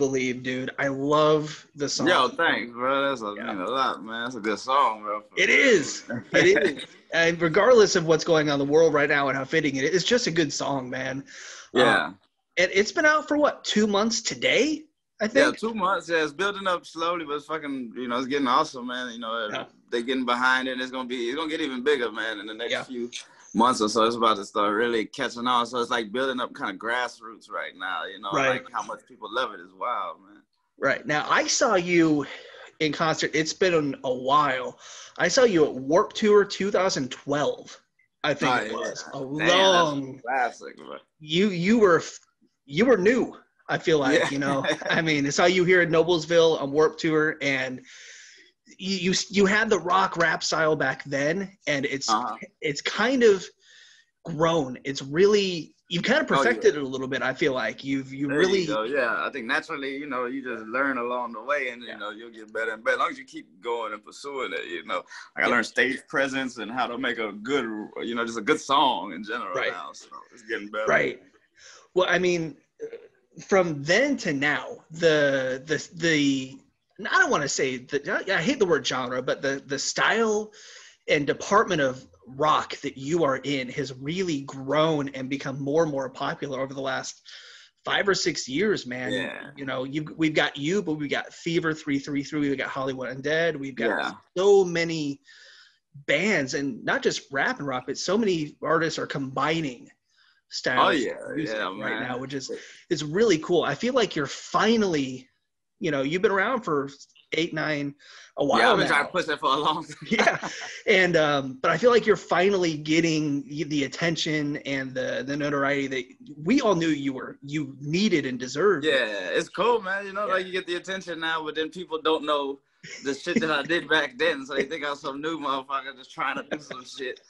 Believe, dude. I love the song. Yo, thanks, bro. That's a Yeah. mean a lot, man. That's a good song, bro. It is. It is. and regardless of what's going on in the world right now and how fitting it is, it's just a good song, man. yeah. Um, and it's been out for what, two months today? I think. Yeah, two months. Yeah, it's building up slowly, but it's fucking, you know, it's getting awesome, man. You know, Yeah. they're getting behind it. And it's gonna be, it's gonna get even bigger, man, in the next Yeah. few months or so. It's about to start really catching on. So it's like building up kind of grassroots right now. You know, Right. like how much people love it is wild, man. Right. Now, I saw you in concert. It's been a while. I saw you at Warped Tour 2012. I think Oh, it yeah. was a Damn, long. Classic, bro. You you were you were new. I feel like Yeah. you know. I mean, I saw you here at Noblesville on Warped Tour, and you you, you had the rock rap style back then, and it's Uh-huh. it's kind of grown. It's really you've kind of Oh, yeah. perfected it a little bit. I feel like you've you There really you. Yeah, I think naturally, you know, you just learn along the way, and Yeah. you know, you'll get better and better as long as you keep going and pursuing it. You know, like I Yeah. learned stage presence and how to make a good, you know, just a good song in general Right. now. So it's getting better. Right. Well, I mean, from then to now, the the the I don't want to say that I hate the word genre, but the the style and department of rock that you are in has really grown and become more and more popular over the last five or six years, man. Yeah. You know, you we've got you, but we've got Fever three three three, we've got Hollywood Undead, we've got Yeah. so many bands, and not just rap and rock, but so many artists are combining styles Oh yeah, yeah, right man. now, which is is really cool. I feel like you're finally, you know, you've been around for eight, nine, a while yeah, I've been now. trying to push that for a long time. yeah, and um, but I feel like you're finally getting the attention and the the notoriety that we all knew you were you needed and deserved. Yeah, it's cool, man. You know, Yeah. like you get the attention now, but then people don't know the shit that I did back then, so they think I'm some new motherfucker just trying to do some shit.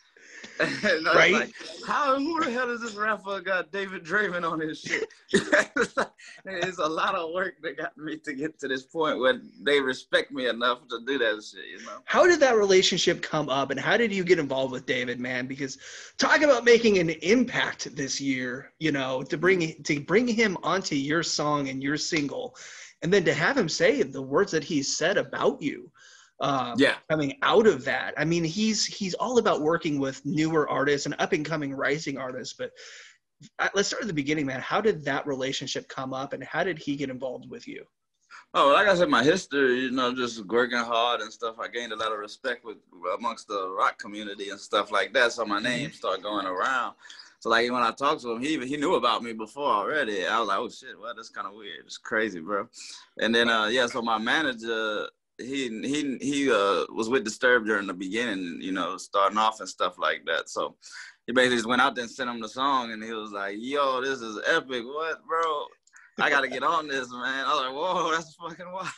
Right. Like, How who the hell does this rapper got David Draiman on his shit? it's a lot of work that got me to get to this point where they respect me enough to do that shit. You know. How did that relationship come up, and how did you get involved with David, man? Because talk about making an impact this year, you know, to bring mm-hmm. to bring him onto your song and your single, and then to have him say the words that he said about you. Um, Yeah. coming out of that, I mean, he's he's all about working with newer artists and up and coming rising artists. But let's start at the beginning, man. How did that relationship come up, and how did he get involved with you? Oh, like I said, my history, you know, just working hard and stuff. I gained a lot of respect with amongst the rock community and stuff like that. So my name started going around. So like when I talked to him, he he knew about me before already. I was like, oh shit, well that's kind of weird. It's crazy, bro. And then uh yeah, so my manager, he he he uh was with Disturbed during the beginning, you know, starting off and stuff like that. So he basically just went out there and sent him the song, and he was like, yo, this is epic. What, bro? I gotta get on this, man. I was like, whoa, that's fucking wild.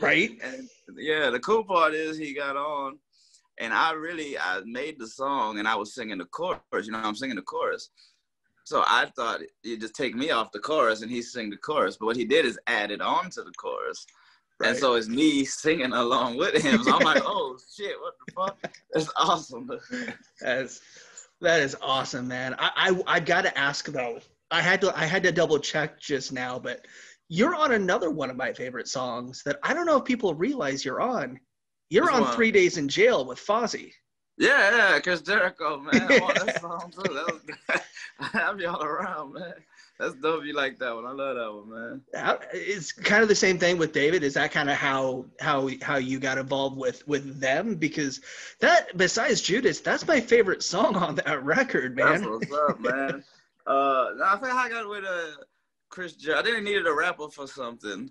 Right? And yeah, the cool part is he got on, and I really I made the song and I was singing the chorus. You know, I'm singing the chorus. So I thought he'd just take me off the chorus and he sing the chorus. But what he did is add it on to the chorus. And so it's me singing along with him. So I'm like, oh shit, what the fuck? That's awesome. That's that is awesome, man. I I, I got to ask though. I had to I had to double check just now, but you're on another one of my favorite songs that I don't know if people realize you're on. You're Which on one? Three Days in Jail with Fozzy. Yeah, yeah, Chris Jericho, man. I want that song too. That was I have y'all around, man. That's dope. You like that one? I love that one, man. It's kind of the same thing with David. Is that kind of how how how you got involved with with them? Because that besides Judas, that's my favorite song on that record, That's man. what's up, man. Uh, I think I got with uh, Chris. Jer- I they needed a rapper for something.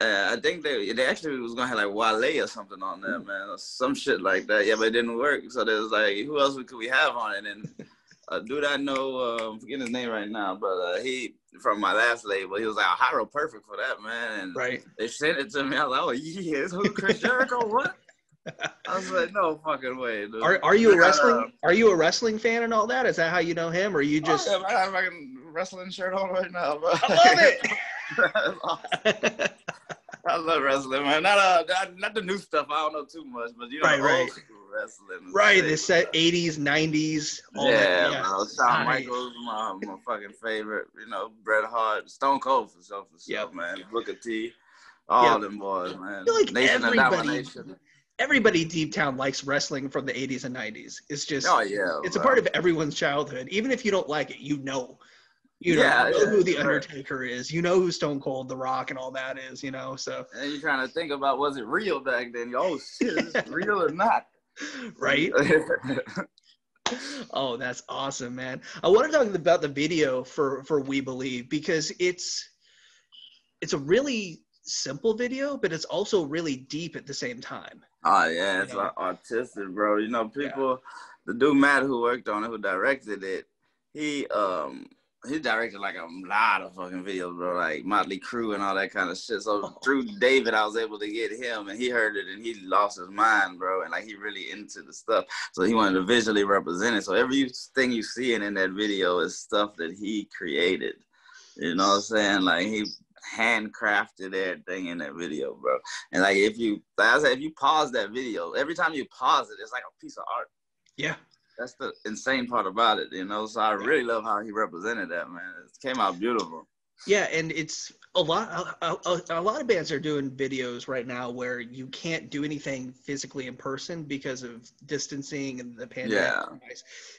Uh, I think they they actually was gonna have like Wale or something on there, man, or some shit like that. Yeah, but it didn't work. So there was like, who else could we have on it? And a dude I know, uh, I'm forgetting his name right now, but uh, he from my last label, he was like, Hyro perfect for that, man. And Right. they sent it to me. I was like, oh yeah, it's who Chris Jericho? what? I was like, no fucking way, dude. Are are you a Yeah, wrestling are you a wrestling fan and all that? Is that how you know him, or you Just, just? oh, yeah, I have a fucking wrestling shirt on right now, bro. I love it. I love wrestling, man. Not uh, not, not the new stuff. I don't know too much, but you know, Right, old right. Wrestling. Right, the set 80s, 90s. All yeah, that, yeah. bro. Shawn nice. Michaels, my, my fucking favorite. You know, Bret Hart, Stone Cold for self for yep. man. Booker T, all yep. them boys, man. like Nation everybody, everybody deep down likes wrestling from the 80s and 90s. It's just, oh yeah, it's bro. a part of everyone's childhood. Even if you don't like it, you know. You know, yeah, you know yeah, who the Undertaker right. is. You know who Stone Cold, The Rock, and all that is. You know, so. And you're trying to think about was it real back then? Oh shit, is it real or not? Right. oh, that's awesome, man. I want to talk about the video for for We Believe because it's it's a really simple video, but it's also really deep at the same time. Oh yeah, it's you know? artistic, bro. You know, people. Yeah. The dude Matt who worked on it, who directed it, he um he directed like a lot of fucking videos, bro, like Motley Crue and all that kind of shit. So oh. through David, I was able to get him, and he heard it, and he lost his mind, bro, and like he really into the stuff. So he wanted to visually represent it. So everything you see in that video is stuff that he created. You know what I'm saying? Like he handcrafted everything in that video, bro. And like if you, like I said, if you pause that video, every time you pause it, it's like a piece of art. Yeah. That's the insane part about it, you know. So I really love how he represented that, man. It came out beautiful. Yeah, and it's a lot. A, a, a, lot of bands are doing videos right now where you can't do anything physically in person because of distancing and the pandemic. Yeah.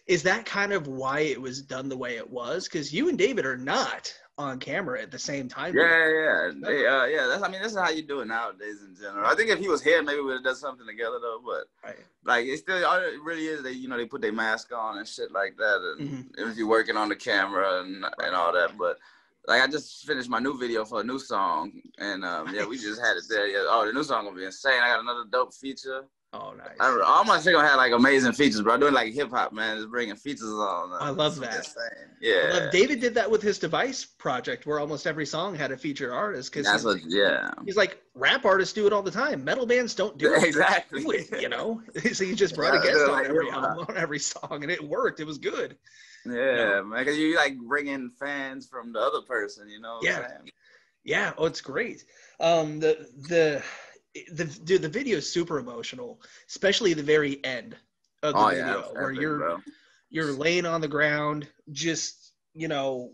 Is that kind of why it was done the way it was? Because you and David are not on camera at the same time. Yeah, yeah, they, uh, yeah. That's I mean, this is how you do it nowadays in general. I think if he was here, maybe we'd have done something together though. But right. like, it still all it really is. They you know they put their mask on and shit like that, and mm-hmm. if you're working on the camera and and all that. But like I just finished my new video for a new song, and um, yeah, we just had it there. Yeah, oh, the new song gonna be insane. I got another dope feature. Oh, nice. I, all my shit gonna have like amazing features, bro. Doing like hip hop, man. Just bringing features on. Uh, I love that. Yeah. Love, David did that with his device project, where almost every song had a featured artist. Because that's what, yeah. He's like rap artists do it all the time. Metal bands don't do it. Exactly. Do it, you know. so he just brought yeah, a guest on every album, on every song, and it worked. It was good. Yeah, you know? man. Because you like bringing fans from the other person, you know. Yeah. Yeah. Oh, it's great. Um, the the the dude, the video is super emotional, especially the very end of the oh, video yeah, where you're bro. you're laying on the ground, just you know,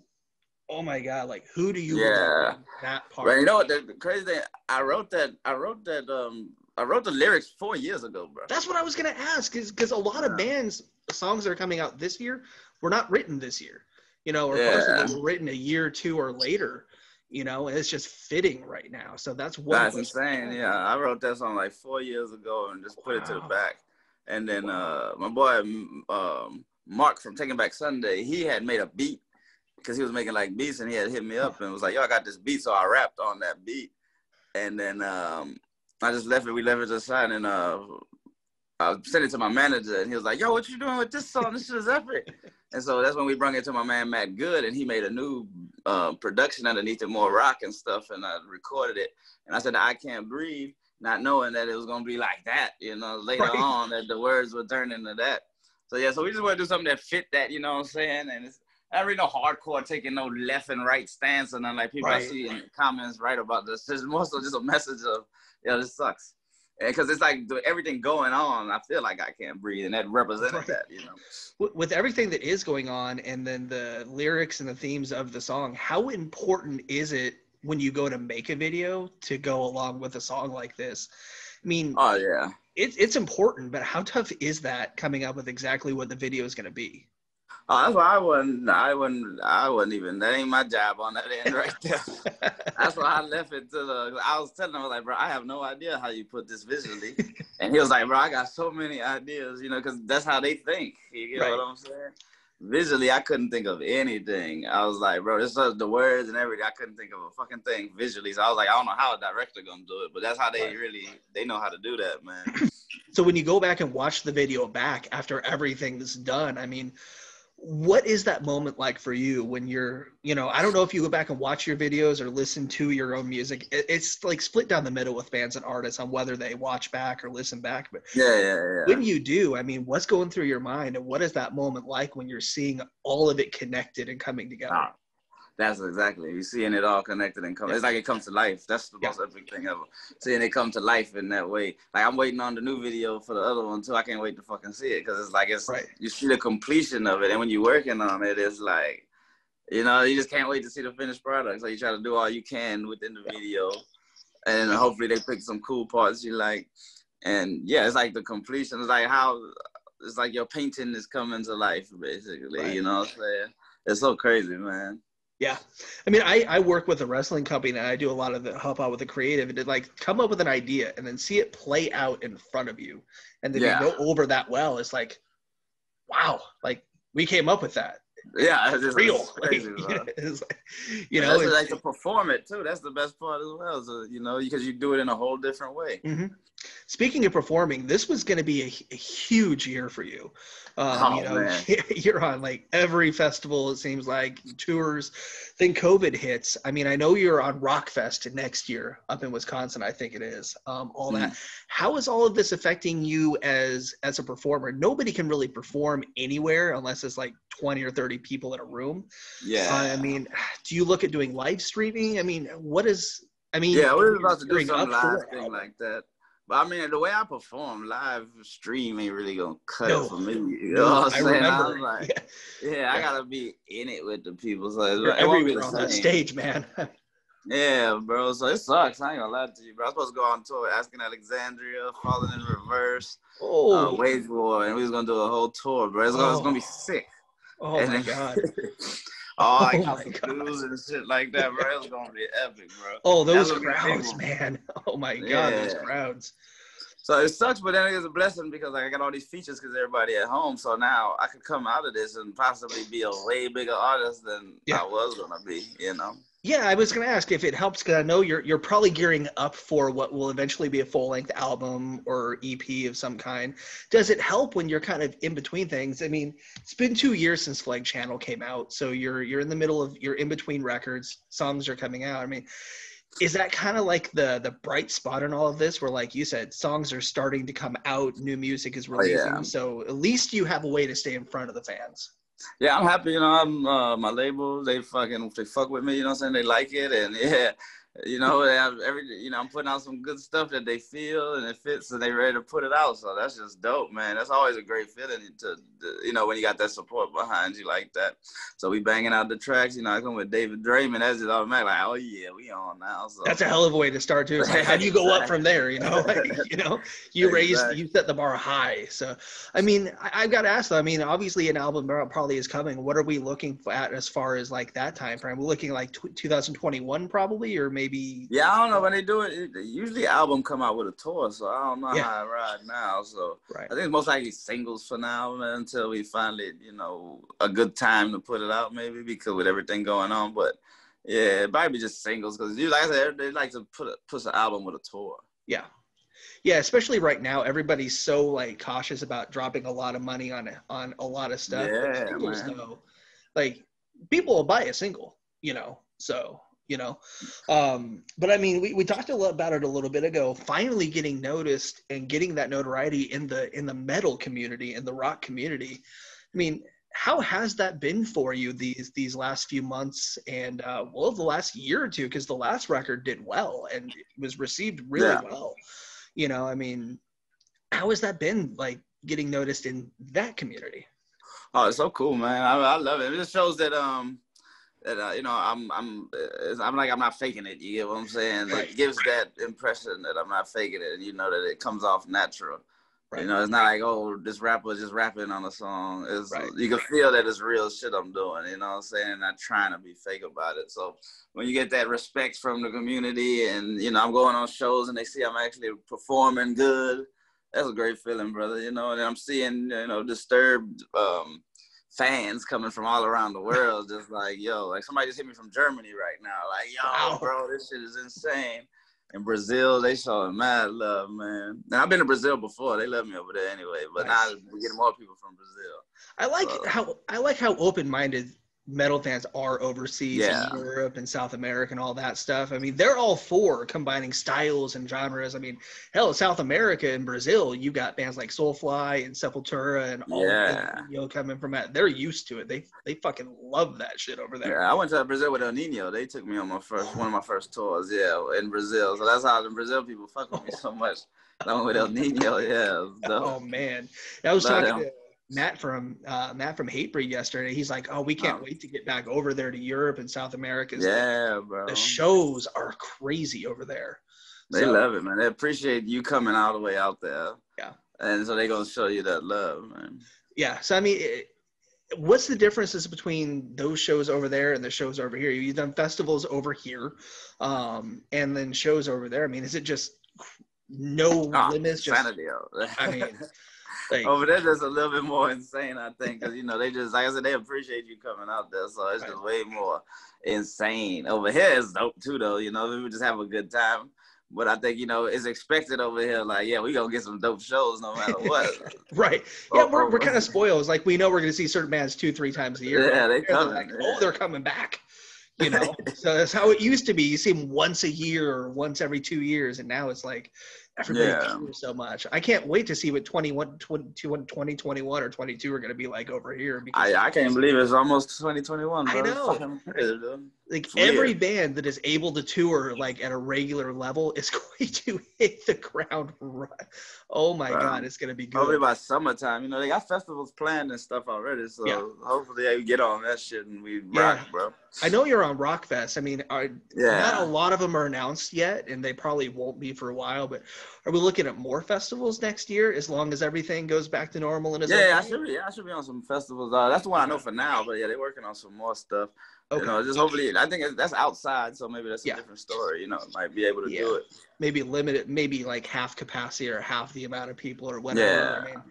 oh my god, like who do you yeah that part? You know what the, crazy thing? I wrote that I wrote that um I wrote the lyrics four years ago, bro. That's what I was gonna ask, is because a lot of bands songs that are coming out this year were not written this year, you know, or yeah. were written a year or two or later you know, and it's just fitting right now. So that's what that's insane. Yeah, I wrote that song like four years ago and just put it to the back. And then wow. uh, my boy um, Mark from Taking Back Sunday, he had made a beat because he was making like beats and he had hit me up and was like, "Yo, I got this beat," so I rapped on that beat. And then um, I just left it. We left it aside and uh, I sent it to my manager and he was like, "Yo, what you doing with this song? This shit is epic." And so that's when we brought it to my man Matt Good, and he made a new uh, production underneath it, more rock and stuff, and I recorded it. And I said, I can't breathe, not knowing that it was gonna be like that, you know, later right. on that the words would turn into that. So yeah, so we just want to do something that fit that, you know what I'm saying? And it's I really no hardcore taking no left and right stance and then like people right. I see in the comments right about this. It's more so just a message of, yeah, this sucks because it's like everything going on i feel like i can't breathe and that represented right. that you know? With everything that is going on and then the lyrics and the themes of the song how important is it when you go to make a video to go along with a song like this? I mean oh yeah. it's, it's important but how tough is that coming up with exactly what the video is going to be Oh, that's why I wouldn't. I wouldn't. I wouldn't even. That ain't my job on that end right there. that's why I left it to the. I was telling him, I was like, bro, I have no idea how you put this visually, and he was like, bro, I got so many ideas, you know, because that's how they think. You know right. what I'm saying? Visually, I couldn't think of anything. I was like, bro, this is the words and everything. I couldn't think of a fucking thing visually. So I was like, I don't know how a director gonna do it, but that's how they right. really they know how to do that, man. so when you go back and watch the video back after everything's done, I mean what is that moment like for you when you're you know i don't know if you go back and watch your videos or listen to your own music. It's like split down the middle with bands and artists on whether they watch back or listen back but yeah, yeah, yeah. when you do i mean what's going through your mind and what is that moment like when you're seeing all of it connected and coming together That's exactly. You're seeing it all connected and come. It's like it comes to life. That's the most epic thing ever. Seeing it come to life in that way. Like I'm waiting on the new video for the other one too. I can't wait to fucking see it because it's like it's right. you see the completion of it, and when you're working on it, it's like, you know, you just can't wait to see the finished product. So you try to do all you can within the video, and hopefully they pick some cool parts you like. And yeah, it's like the completion. It's like how it's like your painting is coming to life, basically. Right. You know what I'm saying? It's so crazy, man. Yeah, I mean, I, I work with a wrestling company and I do a lot of the help out with the creative and to like come up with an idea and then see it play out in front of you, and then yeah. you go over that well. It's like, wow, like we came up with that. Yeah, it's real. Crazy, like, it's like, you know, it's, like to perform it too. That's the best part as well. So you know, because you do it in a whole different way. Mm-hmm. Speaking of performing, this was going to be a, a, huge year for you. Um, oh, you know, man. you're on like every festival, it seems like tours. Then COVID hits. I mean, I know you're on Rockfest next year up in Wisconsin, I think it is. Um, all mm. that. How is all of this affecting you as as a performer? Nobody can really perform anywhere unless it's like 20 or 30 people in a room. Yeah. Uh, I mean, do you look at doing live streaming? I mean, what is I mean, yeah, we're about to do some live thing like that. But I mean, the way I perform live stream ain't really gonna cut no. it for me. You know what I'm saying? I'm like, yeah. yeah, I gotta be in it with the people. So You're it won't the on that stage, man. yeah, bro. So it sucks. I ain't gonna lie to you, bro. I was supposed to go on tour, asking Alexandria, falling in reverse, uh, oh, uh, Wage War, and we was gonna do a whole tour, bro. It's, oh. gonna, it's gonna be oh. sick. Oh and my then, god. Oh, I got oh some dudes and shit like that, bro. It's gonna be epic, bro. Oh, those crowds, man. Oh my god, yeah. those crowds. So it sucks, but then it's a blessing because like I got all these features because everybody at home. So now I could come out of this and possibly be a way bigger artist than yeah. I was gonna be, you know. Yeah, I was going to ask if it helps because I know you're you're probably gearing up for what will eventually be a full length album or EP of some kind. Does it help when you're kind of in between things? I mean, it's been two years since Flag Channel came out, so you're you're in the middle of you're in between records, songs are coming out. I mean, is that kind of like the the bright spot in all of this, where like you said, songs are starting to come out, new music is releasing, oh, yeah. so at least you have a way to stay in front of the fans. Yeah, I'm happy. You know, I'm uh, my label. They fucking they fuck with me. You know, what I'm saying they like it, and yeah, you know, they have every, you know, I'm putting out some good stuff that they feel and it fits and they ready to put it out. So that's just dope, man. That's always a great feeling to, to, you know, when you got that support behind you like that. So we banging out the tracks, you know, I come with David Draiman. That's just automatic. Like, oh yeah, we on now. So that's a hell of a way to start too. Like, how do you go up from there? You know, like, you know, you raised, you set the bar high. So, I mean, I, have got to ask though. I mean, obviously an album probably is coming. What are we looking at as far as like that time frame? We're looking like t- 2021 probably, or maybe. Yeah, I don't know when they do it. Usually, album come out with a tour, so I don't know yeah. how I ride now. So right. I think it's most likely singles for now, man, until we finally, you know, a good time to put it out, maybe because with everything going on. But yeah, it might be just singles because, like I said, they like to put a, push an album with a tour. Yeah, yeah, especially right now, everybody's so like cautious about dropping a lot of money on on a lot of stuff. Yeah, singles. Though, like people will buy a single, you know. So you know? Um, but i mean we, we talked a lot about it a little bit ago finally getting noticed and getting that notoriety in the in the metal community in the rock community. I mean how has that been for you these these last few months and uh, well the last year or two? Because the last record did well and was received really yeah. well. You know i mean how has that been like getting noticed in that community? Oh it's so cool man. I, I love it. It just shows that um that uh, you know I'm I'm uh, I'm like I'm not faking it. You get what I'm saying? Right. It gives that impression that I'm not faking it, and you know that it comes off natural. Right. You know, it's not like oh this rapper just rapping on a song. It's right. you can feel that it's real shit I'm doing. You know what I'm saying? Not trying to be fake about it. So when you get that respect from the community, and you know I'm going on shows and they see I'm actually performing good, that's a great feeling, brother. You know, and I'm seeing you know disturbed. Um, fans coming from all around the world, just like, yo, like somebody just hit me from Germany right now. Like, yo, bro, this shit is insane. In Brazil, they showing mad love, man. And I've been to Brazil before. They love me over there anyway. But nice. now we're getting more people from Brazil. I like so. how I like how open minded metal fans are overseas Yeah. in Europe and South America and all that stuff. I mean, they're all for combining styles and genres. I mean, hell, South America and Brazil, you got bands like Soulfly and Sepultura and all Yeah. you know coming from that. They're used to it. They they fucking love that shit over there. Yeah, I went to Brazil with Ill Niño. They took me on my first one of my first tours. Yeah, in Brazil. So that's how the Brazil people fuck with me so much. I went with Ill Niño. Yeah. dope. Oh man, I was Love talking them. to Matt from uh, Matt from Hatebreed yesterday. He's like, "Oh, we can't Oh. wait to get back over there to Europe and South America." yeah, bro. the shows are crazy over there." They So- love it, man. They appreciate you coming all the way out there. Yeah. And so they're gonna show you that love, man. Yeah. So I mean, it, what's the differences between those shows over there and the shows over here? You've done festivals over here, um, and then shows over there. I mean, is it just no Ah, limits? Just. I mean, like, over there, just a little bit more insane, I think, because you know they just like I said, they appreciate you coming out there, so it's just way more insane. Over here, it's dope too, though. You know, we just have a good time. But I think you know it's expected over here. Like, yeah, we gonna get some dope shows no matter what. right? Yeah, Oh, we're, oh, we're kind of spoiled. Like we know we're going to see certain bands two, three times a year. Yeah, they They're coming, Like, oh, yeah. oh, they're coming back. You know, so that's how it used to be. You see them once a year or once every two years, and now it's like everybody Yeah. so much. I can't wait to see what 21, 22, 2021 or 22 are going to be like over here. Because I, I can't believe it's almost 2021, I bro. It's know. crazy. Like it's weird. every band that is able to tour like at a regular level is going to hit the ground run. Oh my Wow. god, it's going to be good. by summertime, you know, they got festivals planned and stuff already. So Yeah. hopefully they get on that shit and we Yeah. rock, bro. I know you're on Rockfest. I mean, are, Yeah. not a lot of them are announced yet, and they probably won't be for a while. But are we looking at more festivals next year, as long as everything goes back to normal and is Yeah, I should be. Yeah, I should be on some festivals. Uh, that's the one I know for now. But yeah, they're working on some more stuff. Okay. You know, just hopefully. I think that's outside, so maybe that's a Yeah. different story. You know, might be able to Yeah. do it. maybe limited, maybe like half capacity or half the amount of people or whatever. Yeah. I mean,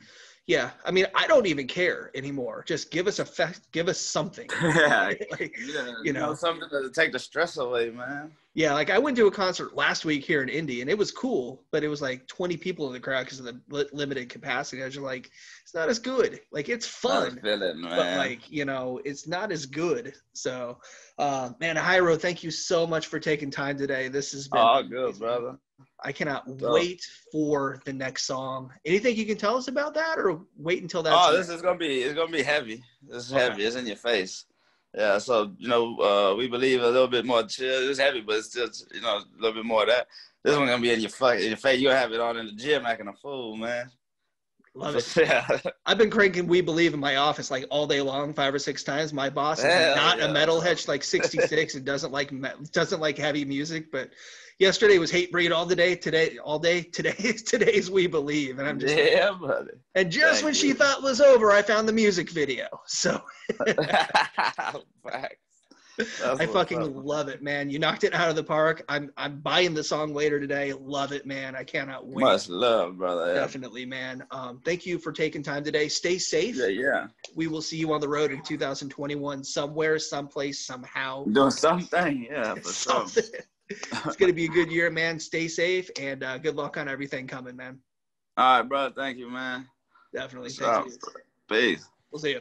yeah. I mean, I don't even care anymore. Just give us a fest, give us something. yeah. like, Yeah, You know. something to take the stress away, man. yeah, like I went to a concert last week here in Indy, and it was cool, but it was like 20 people in the crowd because of the limited capacity. I was just like, it's not as good. Like it's fun. I feel it, man. but like you know it's not as good so uh man Hyro, thank you so much for taking time today this has been all good, brother. i cannot So- wait for the next song anything you can tell us about that or wait until that? Oh, this is gonna be it's gonna be heavy. It's Okay. heavy. It's in your face. Yeah, so you know, uh, we believe a little bit more chill. It's heavy, but it's still you know a little bit more of that. This one gonna be in your fuck in your face. You gonna have it on in the gym acting a fool, man. Love it yeah, i've been cranking we believe in my office like all day long five or six times my boss is Hell not a yeah. metalhead like 66 and doesn't like me- doesn't like heavy music but yesterday was Hatebreed all the day today all day today is today's we believe and i'm just yeah, buddy. and just Thank when she you. thought was over i found the music video so Facts. I fucking love it, man. You knocked it out of the park. I'm I'm buying the song later today. Love it, man. I cannot wait. Much love, brother. Yeah. Definitely, man. Um, thank you for taking time today. Stay safe. yeah, yeah. We will see you on the road in 2021, somewhere, someplace, somehow. Doing something, yeah, for sure. Something. it's gonna be a good year, man. Stay safe and uh, good luck on everything coming, man. All right, bro. Thank you, man. Definitely. Thank you. Peace. We'll see you.